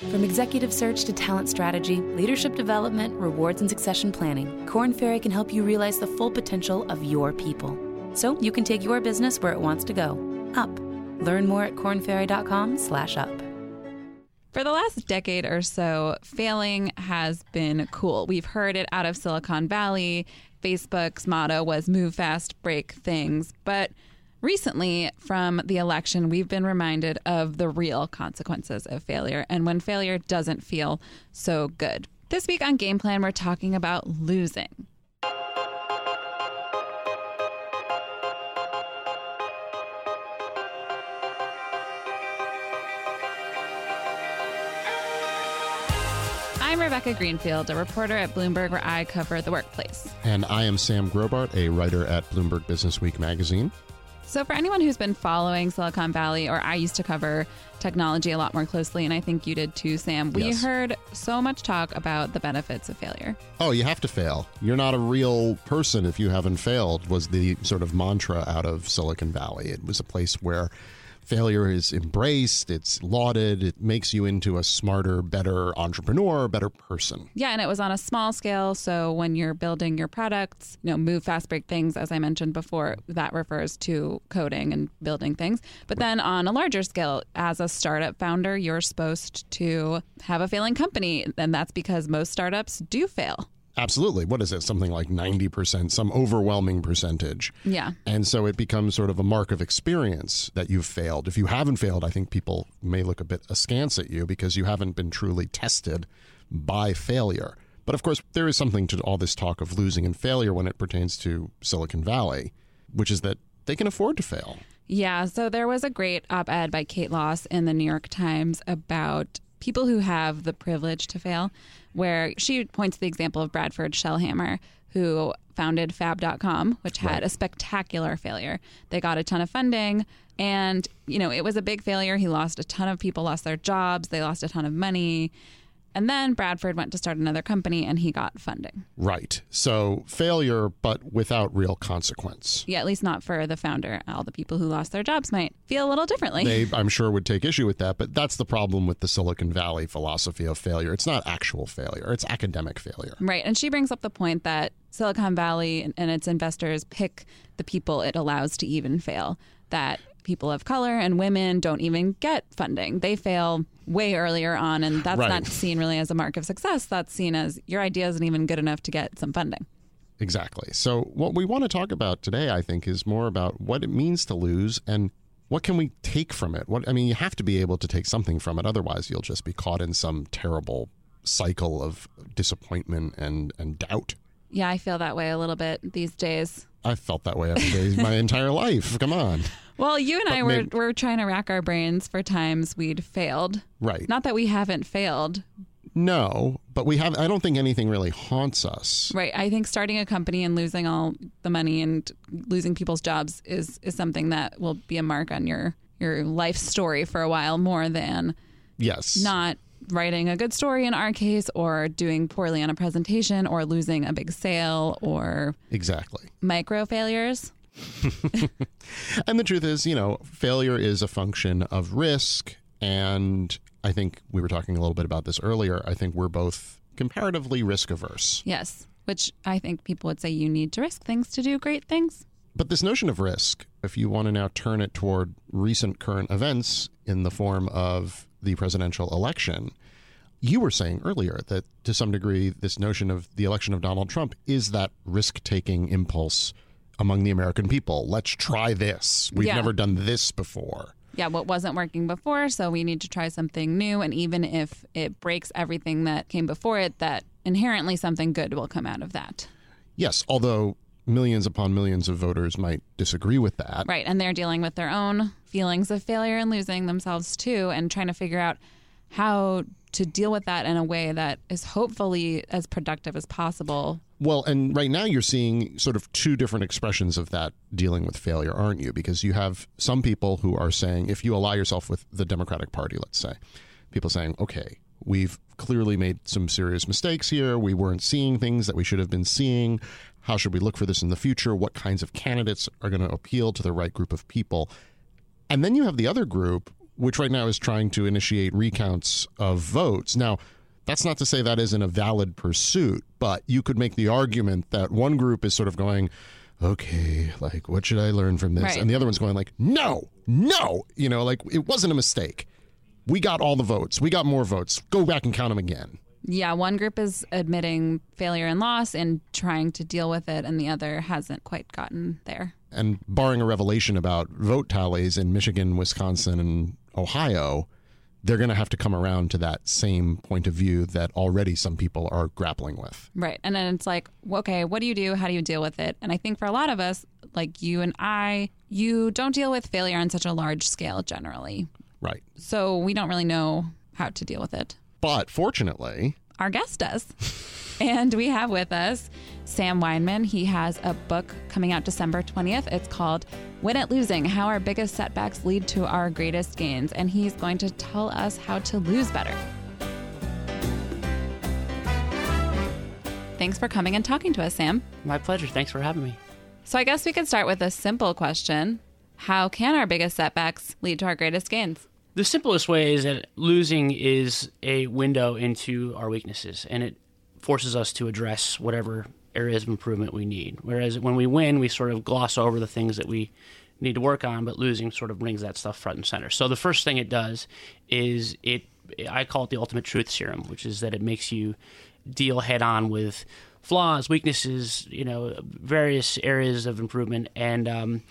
From executive search to talent strategy, leadership development, rewards, and succession planning, Korn Ferry can help you realize the full potential of your people. So you can take your business where it wants to go, up. Learn more at kornferry.com/slash up. For the last decade or so, failing has been cool. We've heard it out of Silicon Valley. Facebook's motto was move fast, break things. But Recently, from the election, we've been reminded of the real consequences of failure and when failure doesn't feel so good. This week on Game Plan, we're talking about losing. I'm Rebecca Greenfield, a reporter at Bloomberg where I cover the workplace. And I am Sam Grobart, a writer at Bloomberg Businessweek magazine. So, for anyone who's been following Silicon Valley, or I used to cover technology a lot more closely, and I think you did too, Sam, we yes. heard so much talk about the benefits of failure. Oh, you have to fail. You're not a real person if you haven't failed, was the sort of mantra out of Silicon Valley. It was a place where failure is embraced, it's lauded, it makes you into a smarter, better entrepreneur, better person. Yeah, and it was on a small scale. So when you're building your products, you know, move fast break things, as I mentioned before, that refers to coding and building things. But then on a larger scale, as a startup founder, you're supposed to have a failing company. And that's because most startups do fail. Absolutely. What is it? Something like 90%, some overwhelming percentage. Yeah. And so it becomes sort of a mark of experience that you've failed. If you haven't failed, I think people may look a bit askance at you because you haven't been truly tested by failure. But of course, there is something to all this talk of losing and failure when it pertains to Silicon Valley, which is that they can afford to fail. Yeah. So there was a great op ed by Kate Losse in the New York Times about people who have the privilege to fail, where she points to the example of Bradford Shellhammer, who founded fab.com, which had right. a spectacular failure. They got a ton of funding and, you know, it was a big failure. He lost a ton of people lost their jobs, they lost a ton of money. And then Bradford went to start another company and he got funding. Right. So failure, but without real consequence. Yeah, at least not for the founder. All the people who lost their jobs might feel a little differently. They, I'm sure, would take issue with that. But that's the problem with the Silicon Valley philosophy of failure. It's not actual failure, it's academic failure. Right. And she brings up the point that Silicon Valley and its investors pick the people it allows to even fail. That people of color and women don't even get funding. They fail way earlier on, and that's right. not seen really as a mark of success. That's seen as your idea isn't even good enough to get some funding. Exactly. So, what we want to talk about today, I think, is more about what it means to lose and what can we take from it. What I mean, you have to be able to take something from it, otherwise, you'll just be caught in some terrible cycle of disappointment and and doubt. Yeah, I feel that way a little bit these days. I've felt that way every day my entire life. Come on. Well, you and but I were, maybe, were trying to rack our brains for times we'd failed. Right. Not that we haven't failed. No, but we have. I don't think anything really haunts us. Right. I think starting a company and losing all the money and losing people's jobs is is something that will be a mark on your your life story for a while more than yes not writing a good story in our case or doing poorly on a presentation or losing a big sale or exactly micro failures and the truth is, you know, failure is a function of risk. And I think we were talking a little bit about this earlier. I think we're both comparatively risk averse. Yes, which I think people would say you need to risk things to do great things. But this notion of risk, if you want to now turn it toward recent current events in the form of the presidential election, you were saying earlier that to some degree, this notion of the election of Donald Trump is that risk taking impulse among the American people. Let's try this. We've yeah. never done this before. Yeah, what wasn't working before, so we need to try something new. And even if it breaks everything that came before it, that inherently something good will come out of that. Yes, although millions upon millions of voters might disagree with that. Right, and they're dealing with their own feelings of failure and losing themselves too, and trying to figure out how to deal with that in a way that is hopefully as productive as possible well, and right now you're seeing sort of two different expressions of that dealing with failure, aren't you? Because you have some people who are saying, if you ally yourself with the Democratic Party, let's say, people saying, okay, we've clearly made some serious mistakes here. We weren't seeing things that we should have been seeing. How should we look for this in the future? What kinds of candidates are going to appeal to the right group of people? And then you have the other group which right now is trying to initiate recounts of votes. Now, that's not to say that isn't a valid pursuit, but you could make the argument that one group is sort of going, okay, like, what should I learn from this? Right. And the other one's going, like, no, no, you know, like, it wasn't a mistake. We got all the votes. We got more votes. Go back and count them again. Yeah, one group is admitting failure and loss and trying to deal with it, and the other hasn't quite gotten there. And barring a revelation about vote tallies in Michigan, Wisconsin, and Ohio, they're going to have to come around to that same point of view that already some people are grappling with. Right. And then it's like, okay, what do you do? How do you deal with it? And I think for a lot of us, like you and I, you don't deal with failure on such a large scale generally. Right. So we don't really know how to deal with it. But fortunately, Our guest does. and we have with us Sam Weinman. He has a book coming out December 20th. It's called Win at Losing How Our Biggest Setbacks Lead to Our Greatest Gains. And he's going to tell us how to lose better. Thanks for coming and talking to us, Sam. My pleasure. Thanks for having me. So I guess we could start with a simple question How can our biggest setbacks lead to our greatest gains? The simplest way is that losing is a window into our weaknesses, and it forces us to address whatever areas of improvement we need. Whereas when we win, we sort of gloss over the things that we need to work on, but losing sort of brings that stuff front and center. So the first thing it does is it, I call it the ultimate truth serum, which is that it makes you deal head on with flaws, weaknesses, you know, various areas of improvement, and um,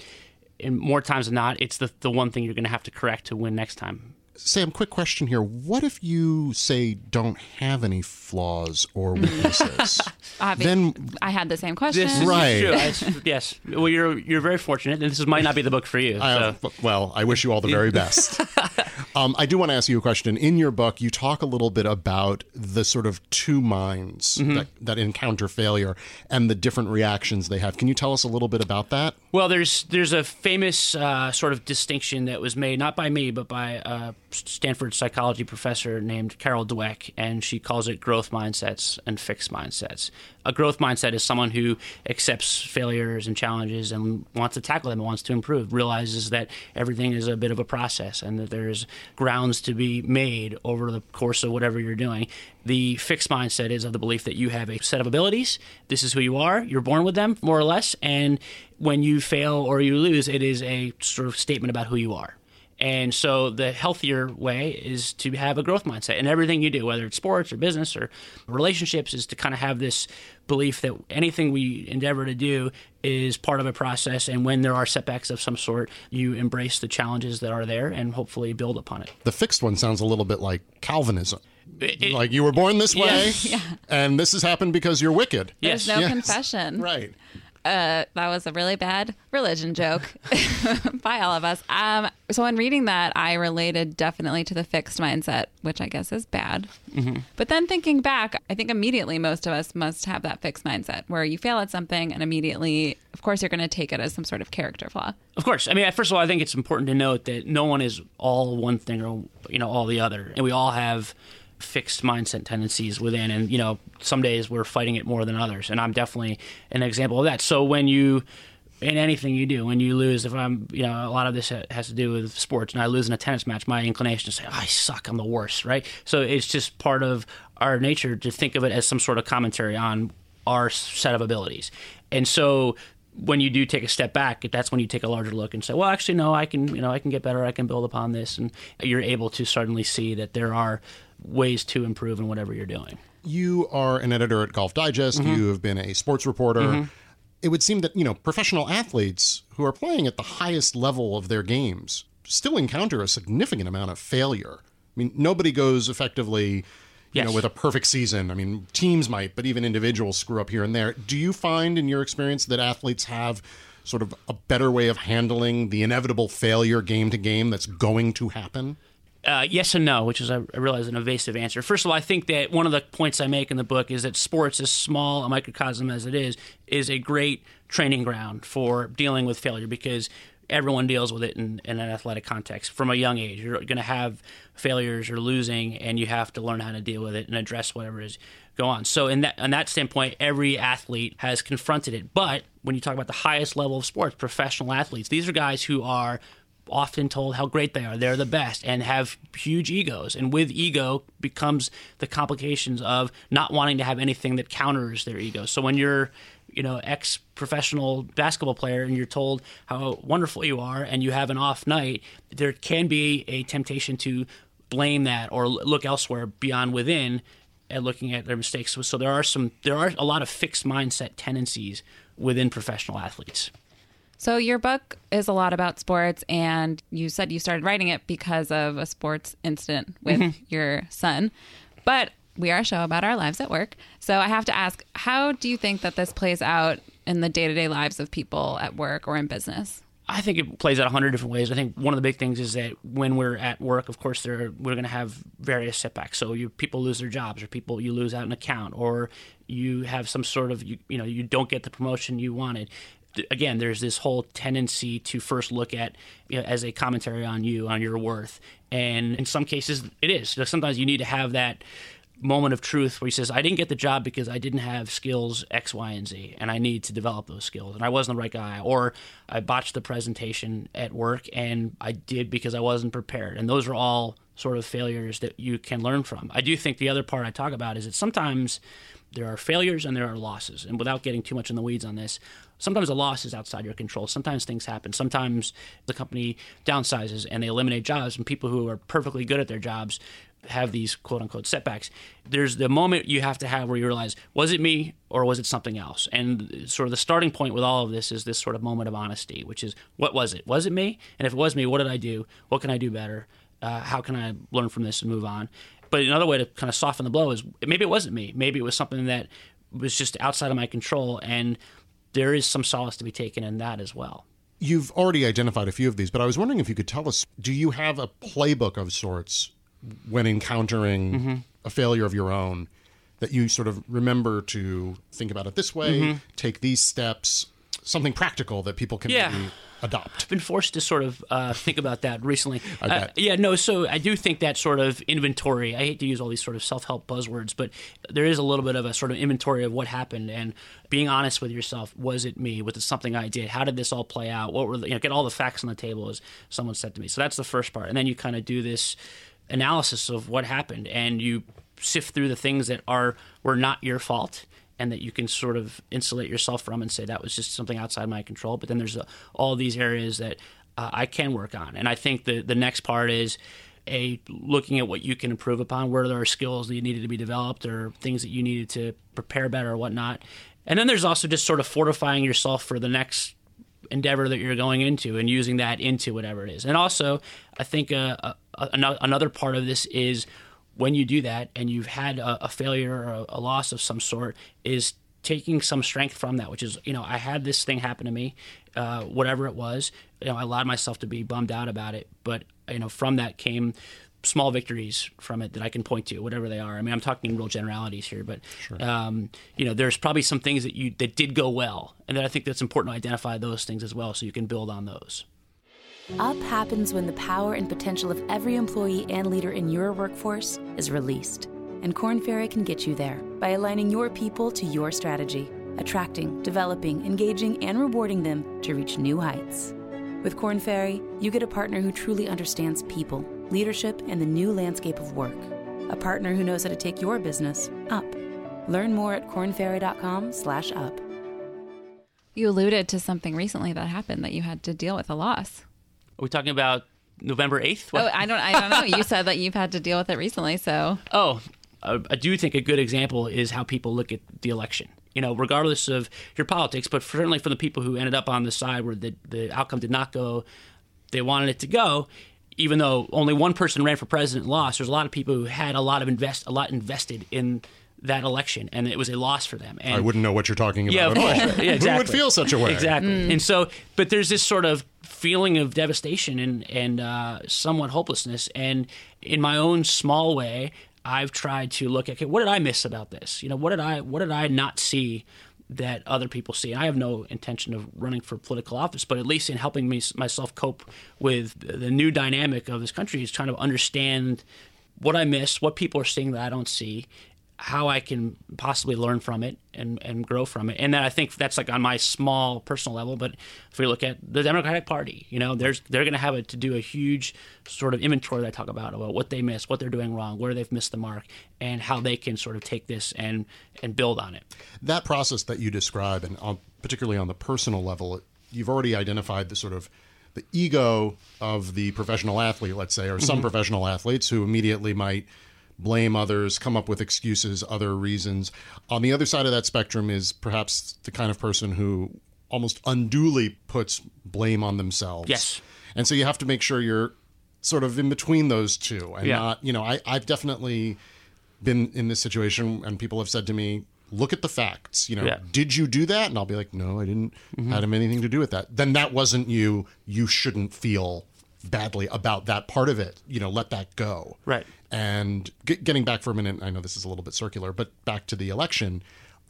and more times than not, it's the the one thing you're going to have to correct to win next time. Sam, quick question here. What if you say don't have any flaws or weaknesses? Then I had the same question. This is Right. true. It's- yes. Well, you're you're very fortunate, and this might not be the book for you. I, so. well, I wish you all the very best. um, I do want to ask you a question. In your book, you talk a little bit about the sort of two minds Mm-hmm. that, that encounter failure and the different reactions they have. Can you tell us a little bit about that? Well, there's there's a famous uh, sort of distinction that was made not by me but by a Stanford psychology professor named Carol Dweck, and she calls it growth mindsets and fixed mindsets. A growth mindset is someone who accepts failures and challenges and wants to tackle them and wants to improve, realizes that everything is a bit of a process and that there's grounds to be made over the course of whatever you're doing. The fixed mindset is of the belief that you have a set of abilities. This is who you are. You're born with them, more or less. And when you fail or you lose, it is a sort of statement about who you are. And so the healthier way is to have a growth mindset in everything you do, whether it's sports or business or relationships, is to kind of have this belief that anything we endeavor to do is part of a process. And when there are setbacks of some sort, you embrace the challenges that are there and hopefully build upon it. The fixed one sounds a little bit like Calvinism. It- like you were born this way, Yeah. and this has happened because you're wicked. There's Yes. no Yes. confession. Right. Uh, that was a really bad religion joke by all of us. Um, so, in reading that, I related definitely to the fixed mindset, which I guess is bad. But then thinking back, I think immediately most of us must have that fixed mindset where you fail at something and immediately, of course, you're going to take it as some sort of character flaw. Of course. I mean, first of all, I think it's important to note that no one is all one thing or you know all the other, and we all have fixed mindset tendencies within. And you know, some days we're fighting it more than others, and I'm definitely an example of that. So when you in anything you do, when you lose, if I'm, you know, a lot of this has to do with sports, and I lose in a tennis match, my inclination is to say, I suck, I'm the worst, right? So it's just part of our nature to think of it as some sort of commentary on our set of abilities. And so when you do take a step back, that's when you take a larger look and say, well, actually, no, I can, you know, I can get better. I can build upon this. And you're able to suddenly see that there are ways to improve in whatever you're doing. You are an editor at Golf Digest. Mm-hmm. You have been a sports reporter. Mm-hmm. It would seem that, you know, professional athletes who are playing at the highest level of their games still encounter a significant amount of failure. I mean, nobody goes effectively, you know, with a perfect season. I mean, teams might, but even individuals screw up here and there. Do you find in your experience that athletes have sort of a better way of handling the inevitable failure game to game that's going to happen? Uh, yes and no, which is I realize an evasive answer. First of all, I think that one of the points I make in the book is that sports, as small a microcosm as it is, is a great training ground for dealing with failure because everyone deals with it in, in an athletic context from a young age. You're going to have failures or losing, and you have to learn how to deal with it and address whatever is go on. So, in that in that standpoint, every athlete has confronted it. But when you talk about the highest level of sports, professional athletes, these are guys who are often told how great they are. They're the best and have huge egos. And with ego becomes the complications of not wanting to have anything that counters their ego. So when you're you know ex professional basketball player and you're told how wonderful you are and you have an off night there can be a temptation to blame that or look elsewhere beyond within at looking at their mistakes so there are some there are a lot of fixed mindset tendencies within professional athletes so your book is a lot about sports, and you said you started writing it because of a sports incident with mm-hmm. your son. But we are a show about our lives at work. So I have to ask, how do you think that this plays out in the day to day lives of people at work or in business? I think it plays out a hundred different ways. I think one of the big things is that when we're at work, of course, there we're going to have various setbacks. So you people lose their jobs, or people you lose out an account, or you have some sort of you, you know you don't get the promotion you wanted again, there's this whole tendency to first look at you know, as a commentary on you, on your worth, and in some cases, it is. sometimes you need to have that moment of truth where he says, "I didn't get the job because I didn't have skills X, Y, and Z, and I need to develop those skills, and I wasn't the right guy, or I botched the presentation at work, and I did because I wasn't prepared." And those are all sort of failures that you can learn from. I do think the other part I talk about is that sometimes there are failures and there are losses. And without getting too much in the weeds on this, sometimes a loss is outside your control. Sometimes things happen. Sometimes the company downsizes and they eliminate jobs, and people who are perfectly good at their jobs have these quote unquote setbacks. There's the moment you have to have where you realize, was it me or was it something else? And sort of the starting point with all of this is this sort of moment of honesty, which is, what was it? Was it me? And if it was me, what did I do? What can I do better? Uh, how can I learn from this and move on? But another way to kind of soften the blow is maybe it wasn't me. Maybe it was something that was just outside of my control. And there is some solace to be taken in that as well. You've already identified a few of these, but I was wondering if you could tell us do you have a playbook of sorts when encountering mm-hmm. a failure of your own that you sort of remember to think about it this way, mm-hmm. take these steps, something practical that people can yeah. maybe adopt? I've been forced to sort of uh, think about that recently. Uh, yeah, no, so I do think that sort of inventory, I hate to use all these sort of self help buzzwords, but there is a little bit of a sort of inventory of what happened and being honest with yourself. Was it me? Was it something I did? How did this all play out? What were the, you know, get all the facts on the table, as someone said to me. So that's the first part. And then you kind of do this analysis of what happened and you sift through the things that are were not your fault and that you can sort of insulate yourself from and say that was just something outside my control. But then there's uh, all these areas that uh, I can work on, and I think the the next part is a looking at what you can improve upon, where there are skills that you needed to be developed or things that you needed to prepare better or whatnot. And then there's also just sort of fortifying yourself for the next endeavor that you're going into and using that into whatever it is. And also, I think uh, uh, another part of this is when you do that and you've had a, a failure or a, a, loss of some sort is taking some strength from that which is you know i had this thing happen to me uh, whatever it was you know i allowed myself to be bummed out about it. But you know from that came small victories from it that i can point to whatever they are. I mean i'm talking real generalities here but sure. um, you know there's probably some things that you that did go well and then i think that's important to identify those things as well so you can build on those up happens when the power and potential of every employee and leader in your workforce is released. And Korn Ferry can get you there by aligning your people to your strategy, attracting, developing, engaging, and rewarding them to reach new heights. With Korn Ferry, you get a partner who truly understands people, leadership, and the new landscape of work. A partner who knows how to take your business up. Learn more at kornferry.com/up. You alluded to something recently that happened that you had to deal with a loss. Are we talking about November eighth? Oh, I don't. I don't know. you said that you've had to deal with it recently, so. Oh, I do think a good example is how people look at the election. You know, regardless of your politics, but certainly for the people who ended up on the side where the the outcome did not go, they wanted it to go. Even though only one person ran for president and lost, there's a lot of people who had a lot of invest a lot invested in that election, and it was a loss for them. And I wouldn't know what you're talking about. Yeah, of course. yeah, exactly. Who would feel such a way? Exactly. Mm. And so, but there's this sort of feeling of devastation and and uh, somewhat hopelessness. And in my own small way, I've tried to look at okay, what did I miss about this? You know, what did I what did I not see that other people see? And I have no intention of running for political office, but at least in helping me myself cope with the new dynamic of this country is trying to understand what I miss, what people are seeing that I don't see, how I can possibly learn from it and, and grow from it. And then I think that's like on my small personal level. But if we look at the Democratic Party, you know, there's they're going to have it to do a huge sort of inventory that I talk about about what they missed, what they're doing wrong, where they've missed the mark, and how they can sort of take this and and build on it. That process that you describe, and on, particularly on the personal level, you've already identified the sort of the ego of the professional athlete, let's say, or some mm-hmm. professional athletes who immediately might blame others, come up with excuses, other reasons. On the other side of that spectrum is perhaps the kind of person who almost unduly puts blame on themselves. Yes. And so you have to make sure you're sort of in between those two and Yeah. not, you know, I, I've definitely been in this situation and people have said to me, look at the facts. You know, Yeah. Mm-hmm. did you do that? And I'll be like, no, I didn't have anything to do with that. Then that wasn't you. You shouldn't feel badly about that part of it. You know, let that go. Right. And get, getting back for a minute, I know this is a little bit circular, but back to the election,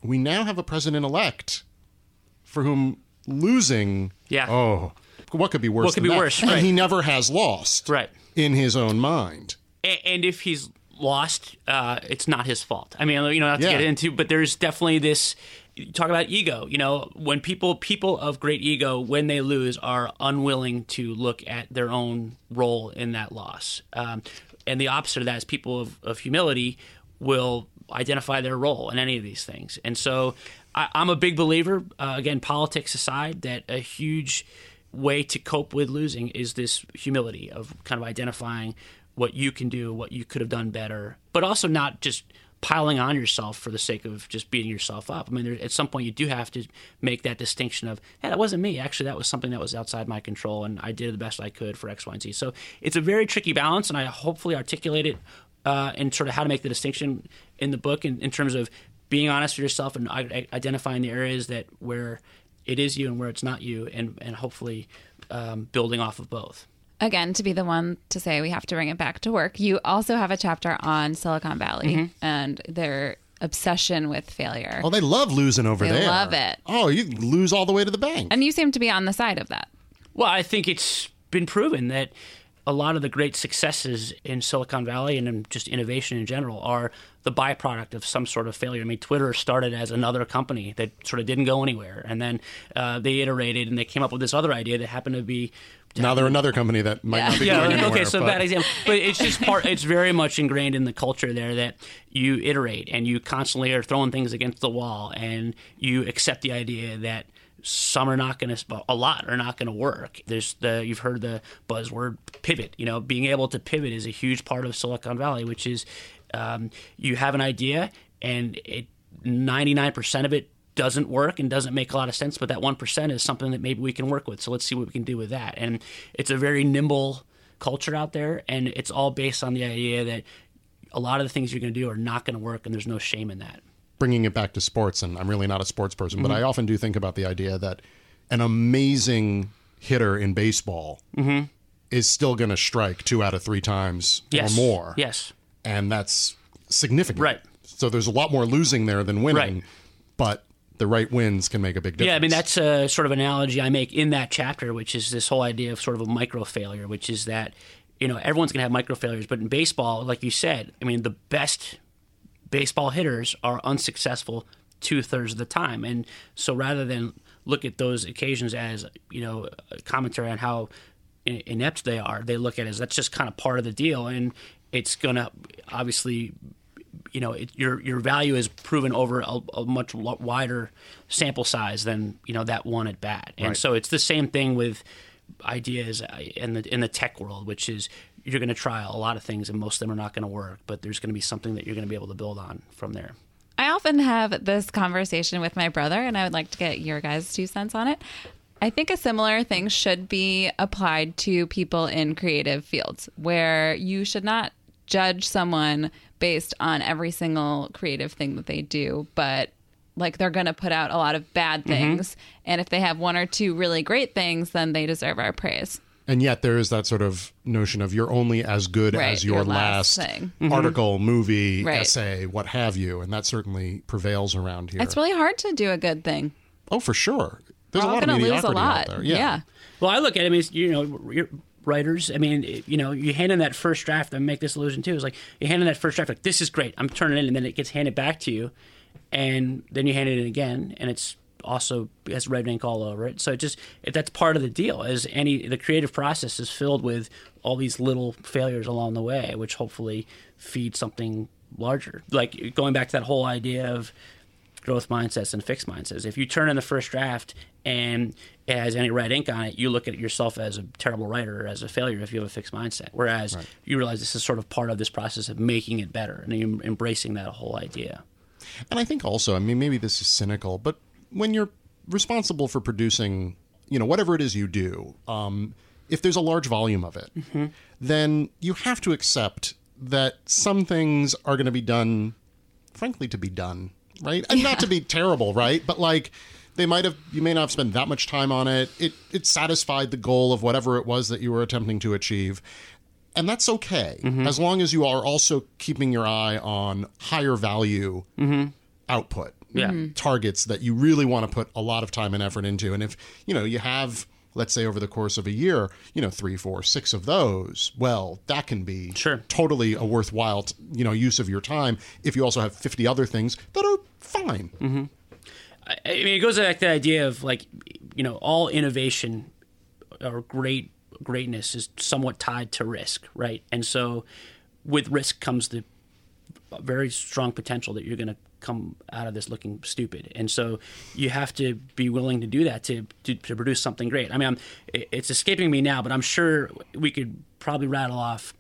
we now have a president elect for whom losing, Yeah. oh, what could be worse? What could than be that? worse, And he never has lost, Right. in his own mind. And if he's lost, uh, it's not his fault. I mean, you know, not to Yeah. get into, but there's definitely this. Talk about ego. You know, when people people of great ego, when they lose, are unwilling to look at their own role in that loss. Um, and the opposite of that is people of, of humility will identify their role in any of these things. And so, I, I'm a big believer. Uh, again, politics aside, that a huge way to cope with losing is this humility of kind of identifying what you can do, what you could have done better, but also not just piling on yourself for the sake of just beating yourself up. I mean, there, at some point you do have to make that distinction of, hey, that wasn't me. Actually, that was something that was outside my control, and I did the best I could for X, Y, and Z. So it's a very tricky balance, and I hopefully articulate it uh, and sort of how to make the distinction in the book in, in terms of being honest with yourself and identifying the areas that where it is you and where it's not you, and and hopefully um, building off of both. Again to be the one to say we have to bring it back to work you also have a chapter on silicon valley Mm-hmm. and their obsession with failure Oh, they love losing over They there. love it. Oh, you lose all the way to the bank. and you seem to be on the side of that Well, I think it's been proven that a lot of the great successes in Silicon Valley and in just innovation in general are the byproduct of some sort of failure. I mean, Twitter started as another company that sort of didn't go anywhere, and then uh, they iterated and they came up with this other idea that happened to be now they're another company that might not be yeah, going anywhere. okay, so but- bad example, but it's just part. It's very much ingrained in the culture there that you iterate and you constantly are throwing things against the wall, and you accept the idea that some are not going to, a lot are not going to work. There's the you've heard the buzzword pivot. You know, being able to pivot is a huge part of Silicon Valley, which is um, you have an idea and it 99% of it doesn't work and doesn't make a lot of sense, but that 1% is something that maybe we can work with. So let's see what we can do with that. And it's a very nimble culture out there, and it's all based on the idea that a lot of the things you're going to do are not going to work, and there's no shame in that. bringing it back to sports, and I'm really not a sports person, Mm-hmm. but I often do think about the idea that an amazing hitter in baseball is still going to strike two out of three times Mm-hmm. Yes. or more. Yes. And that's significant. Right. So there's a lot more losing there than winning, Right. but the right wins can make a big difference. Yeah, I mean that's a sort of analogy I make in that chapter, which is this whole idea of sort of a micro failure, which is that you know everyone's going to have micro failures, but in baseball, like you said, I mean the best baseball hitters are unsuccessful two thirds of the time, and so rather than look at those occasions as you know a commentary on how inept they are, they look at it as that's just kind of part of the deal, and it's going to obviously you know it, your your value is proven over a, a much wider sample size than you know that one at bat, and Right. so it's the same thing with ideas uh, in the in the tech world, which is you're going to try a lot of things and most of them are not going to work, but there's going to be something that you're going to be able to build on from there. I often have this conversation with my brother, and I would like to get your guys' two cents on it. I think a similar thing should be applied to people in creative fields where you should not judge someone based on every single creative thing that they do, but like they're going to put out a lot of bad mm-hmm. things. And if they have one or two really great things, then they deserve our praise. And yet there is that sort of notion of you're only as good Right, as your, your last last, thing. Mm-hmm. article, movie, Right. essay, what have you. And that certainly prevails around here. It's really hard to do a good thing. oh, for sure. There's We're a lot of going to lose a lot. out there. yeah. Well, I look at it as you know, you're, writers. I mean, you know, you hand in that first draft. I make this illusion too. It's like you hand in that first draft, like this is great. I'm turning it in, and then it gets handed back to you, and then you hand it in again, and it's also has red ink all over it. So it just it, that's part of the deal. Is any the creative process is filled with all these little failures along the way, which hopefully feed something larger. Like going back to that whole idea of growth mindsets and fixed mindsets. If you turn in the first draft and it has any red ink on it, you look at yourself as a terrible writer or as a failure if you have a fixed mindset. Whereas you realize this is sort of part of this process of making it better and embracing that whole idea. And I think also, I mean, maybe this is cynical, but when you're responsible for producing, you know, whatever it is you do, um, if there's a large volume of it, then you have to accept that some things are going to be done, frankly, to be done, right? And not to be terrible, right? But like, they might have, you may not have spent that much time on it. It it satisfied the goal of whatever it was that you were attempting to achieve. And that's okay, as long as you are also keeping your eye on higher value output Yeah. Mhm. targets that you really want to put a lot of time and effort into and if you know you have let's say over the course of a year you know three four six of those well that can be Sure. totally a worthwhile t- you know use of your time if you also have 50 other things that are fine mm-hmm. I I mean, it goes back to the idea of like, you know, all innovation or great greatness is somewhat tied to risk, right? And so, with risk comes the very strong potential that you're going to come out of this looking stupid. And so, you have to be willing to do that to to, to produce something great. I mean, I'm, it's escaping me now, but I'm sure we could probably rattle off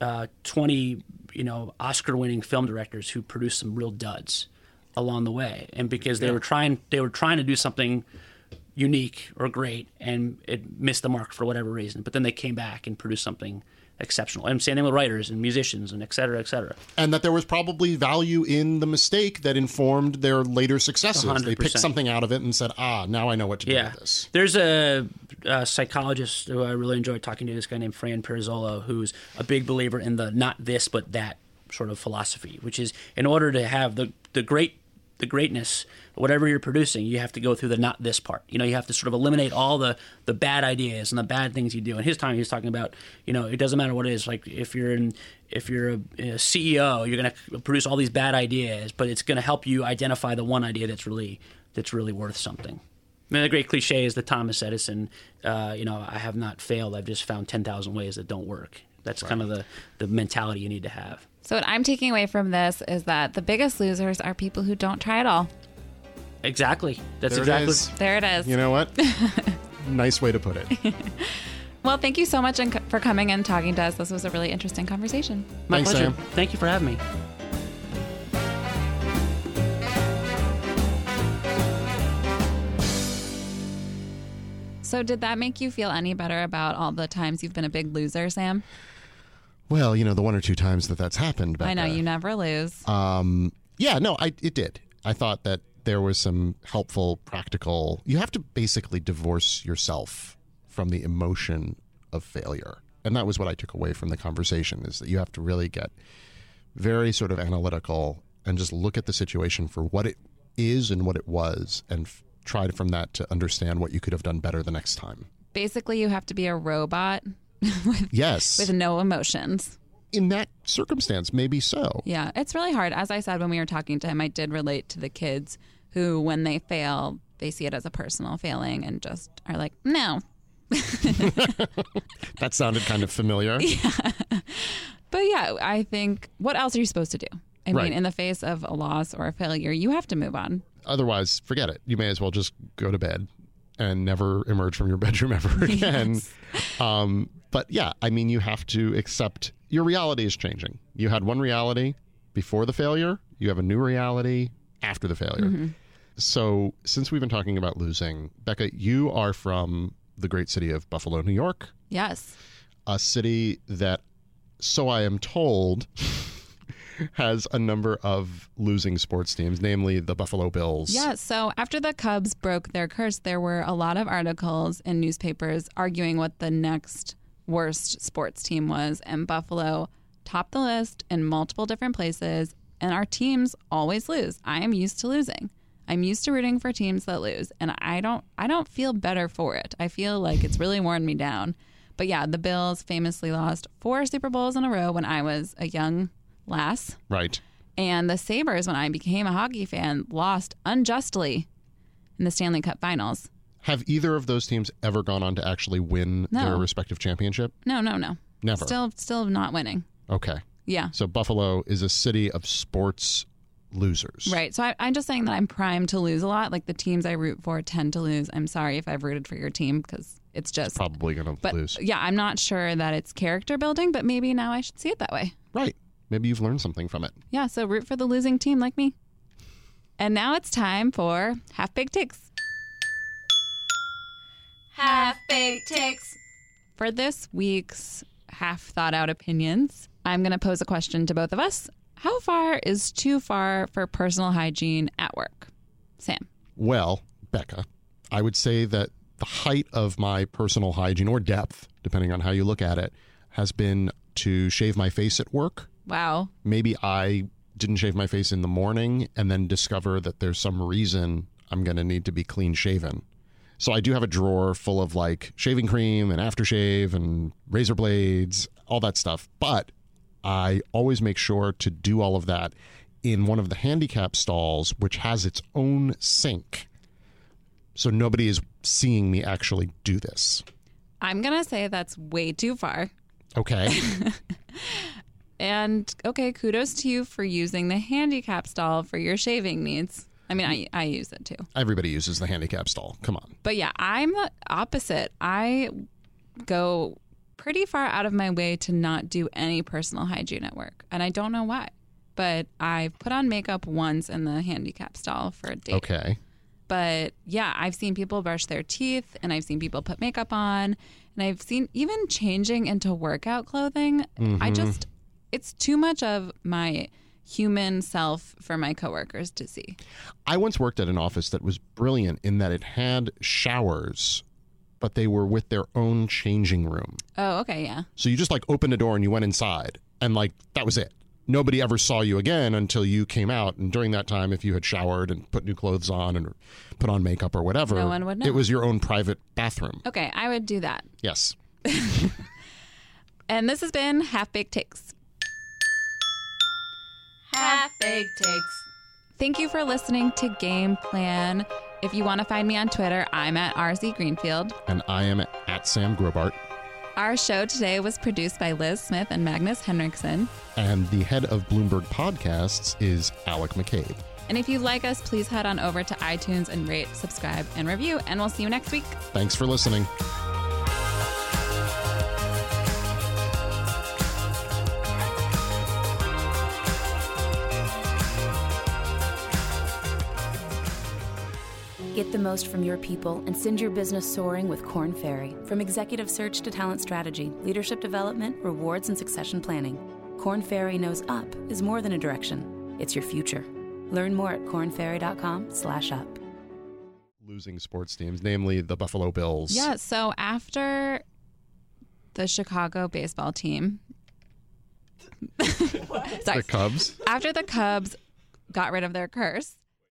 uh, 20, you know, Oscar-winning film directors who produced some real duds along the way, and because they were trying, they were trying to do something unique or great, and it missed the mark for whatever reason. But then they came back and produced something exceptional. And same thing with writers and musicians and et cetera, et cetera. and that there was probably value in the mistake that informed their later successes they picked something out of it and said ah now i know what to do Yeah, with this there's a, a psychologist who I really enjoy talking to. This guy named Fran Pirozzolo, who's a big believer in the not this but that sort of philosophy, which is in order to have the the great the greatness, whatever you're producing, you have to go through the not this part. You know, you have to sort of eliminate all the the bad ideas and the bad things you do. In his time, he was talking about, you know, it doesn't matter what it is. Like if you're in, if you're a, a CEO, you're going to produce all these bad ideas, but it's going to help you identify the one idea that's really that's really worth something. I mean, the great cliche is the Thomas Edison, uh, you know, I have not failed. I've just found 10,000 ways that don't work. That's kind of the, the mentality you need to have. So what I'm taking away from this is that the biggest losers are people who don't try at all. Exactly. That's There exactly. is. There it is. you know what nice way to put it Well, thank you so much for coming and talking to us. This was a really interesting conversation. My Thanks, pleasure. Sam. Thank you for having me. So, did that make you feel any better about all the times you've been a big loser, Sam? well you know the one or two times that that's happened I know you never lose. Um, yeah, no, I it did. I thought that there was some helpful, practical. You have to basically divorce yourself from the emotion of failure, and that was what I took away from the conversation: is that you have to really get very sort of analytical and just look at the situation for what it is and what it was, and f- try from that to understand what you could have done better the next time. Basically, you have to be a robot Yes, with no emotions. In that circumstance, maybe so. Yeah, it's really hard. As I said when we were talking to him, I did relate to the kids who, when they fail, they see it as a personal failing and just are like, no. That sounded kind of familiar. Yeah. But yeah, I think what else are you supposed to do? I Right. mean, in the face of a loss or a failure, you have to move on. otherwise forget it you may as well just go to bed and never emerge from your bedroom ever again um, but yeah i mean you have to accept your reality is changing. You had one reality before the failure. You have a new reality after the failure. Mm-hmm. So since we've been talking about losing becca you are from the great city of buffalo new york. Yes. a city that so i am told has a number of losing sports teams namely the buffalo bills. Yeah. So after the Cubs broke their curse, there were a lot of articles in newspapers arguing what the next worst sports team was. And Buffalo topped the list in multiple different places. And our teams always lose. I am used to losing. I'm used to rooting for teams that lose, and I don't. I don't feel better for it. I feel like it's really worn me down. But yeah, the Bills famously lost four Super Bowls in a row when I was a young lass. Right. And the Sabres, when I became a hockey fan, lost unjustly in the Stanley Cup finals. Have either of those teams ever gone on to actually win No. their respective championship? No, no, no. Never. Still, still not winning. Okay. Yeah. So Buffalo is a city of sports losers. Right. So I, I'm just saying that I'm primed to lose a lot. Like the teams I root for tend to lose. I'm sorry if I've rooted for your team because it's just. Probably going to lose. yeah, I'm not sure that it's character building, but maybe now I should see it that way. Right. Maybe you've learned something from it. Yeah. So root for the losing team like me. And now it's time for half baked takes. Half baked takes. For this week's half thought out opinions, I'm going to pose a question to both of us. How far is too far for personal hygiene at work? Sam. Well, Becca, I would say that the height of my personal hygiene or depth, depending on how you look at it, has been to shave my face at work. Wow. Maybe I didn't shave my face in the morning and then discover that there's some reason I'm going to need to be clean shaven. So I do have a drawer full of like shaving cream and aftershave and razor blades, all that stuff. But I always make sure to do all of that in one of the handicap stalls, which has its own sink. So nobody is seeing me actually do this. I'm going to say that's way too far. Okay. And okay, kudos to you for using the handicap stall for your shaving needs. I mean, I, I use it too. Everybody uses the handicap stall. Come on. But yeah, I'm the opposite. I go pretty far out of my way to not do any personal hygiene at work. And I don't know why. But I've put on makeup once in the handicap stall for a date. Okay. But yeah, I've seen people brush their teeth and I've seen people put makeup on and I've seen even changing into workout clothing. I mm-hmm. just, it's too much of my human self for my coworkers to see. I once worked at an office that was brilliant in that it had showers, but they were with their own changing room. Oh, okay, yeah. So you just like opened a door and you went inside, and like that was it. Nobody ever saw you again until you came out. And during that time, if you had showered and put new clothes on and put on makeup or whatever, No one would know. it was your own private bathroom. Okay, I would do that. Yes. And this has been Half Baked Takes. Half baked takes. Thank you for listening to Game Plan. If you want to find me on Twitter, I'm at RZ Greenfield. And I am at Sam Grobart, Our show today was produced by Liz Smith and Magnus Henriksson. and the head of Bloomberg Podcasts is Alec McCabe. And if you like us, please head on over to iTunes and rate, subscribe, and review. And we'll see you next week. Thanks for listening. Get the most from your people and send your business soaring with Korn Ferry. From executive search to talent strategy, leadership development, rewards, and succession planning, Korn Ferry knows up is more than a direction, it's your future. Learn more at kornferry.com/up. Losing sports teams, namely the Buffalo Bills. Yeah. So after the Chicago baseball team, sorry, The Cubs. after the Cubs got rid of their curse,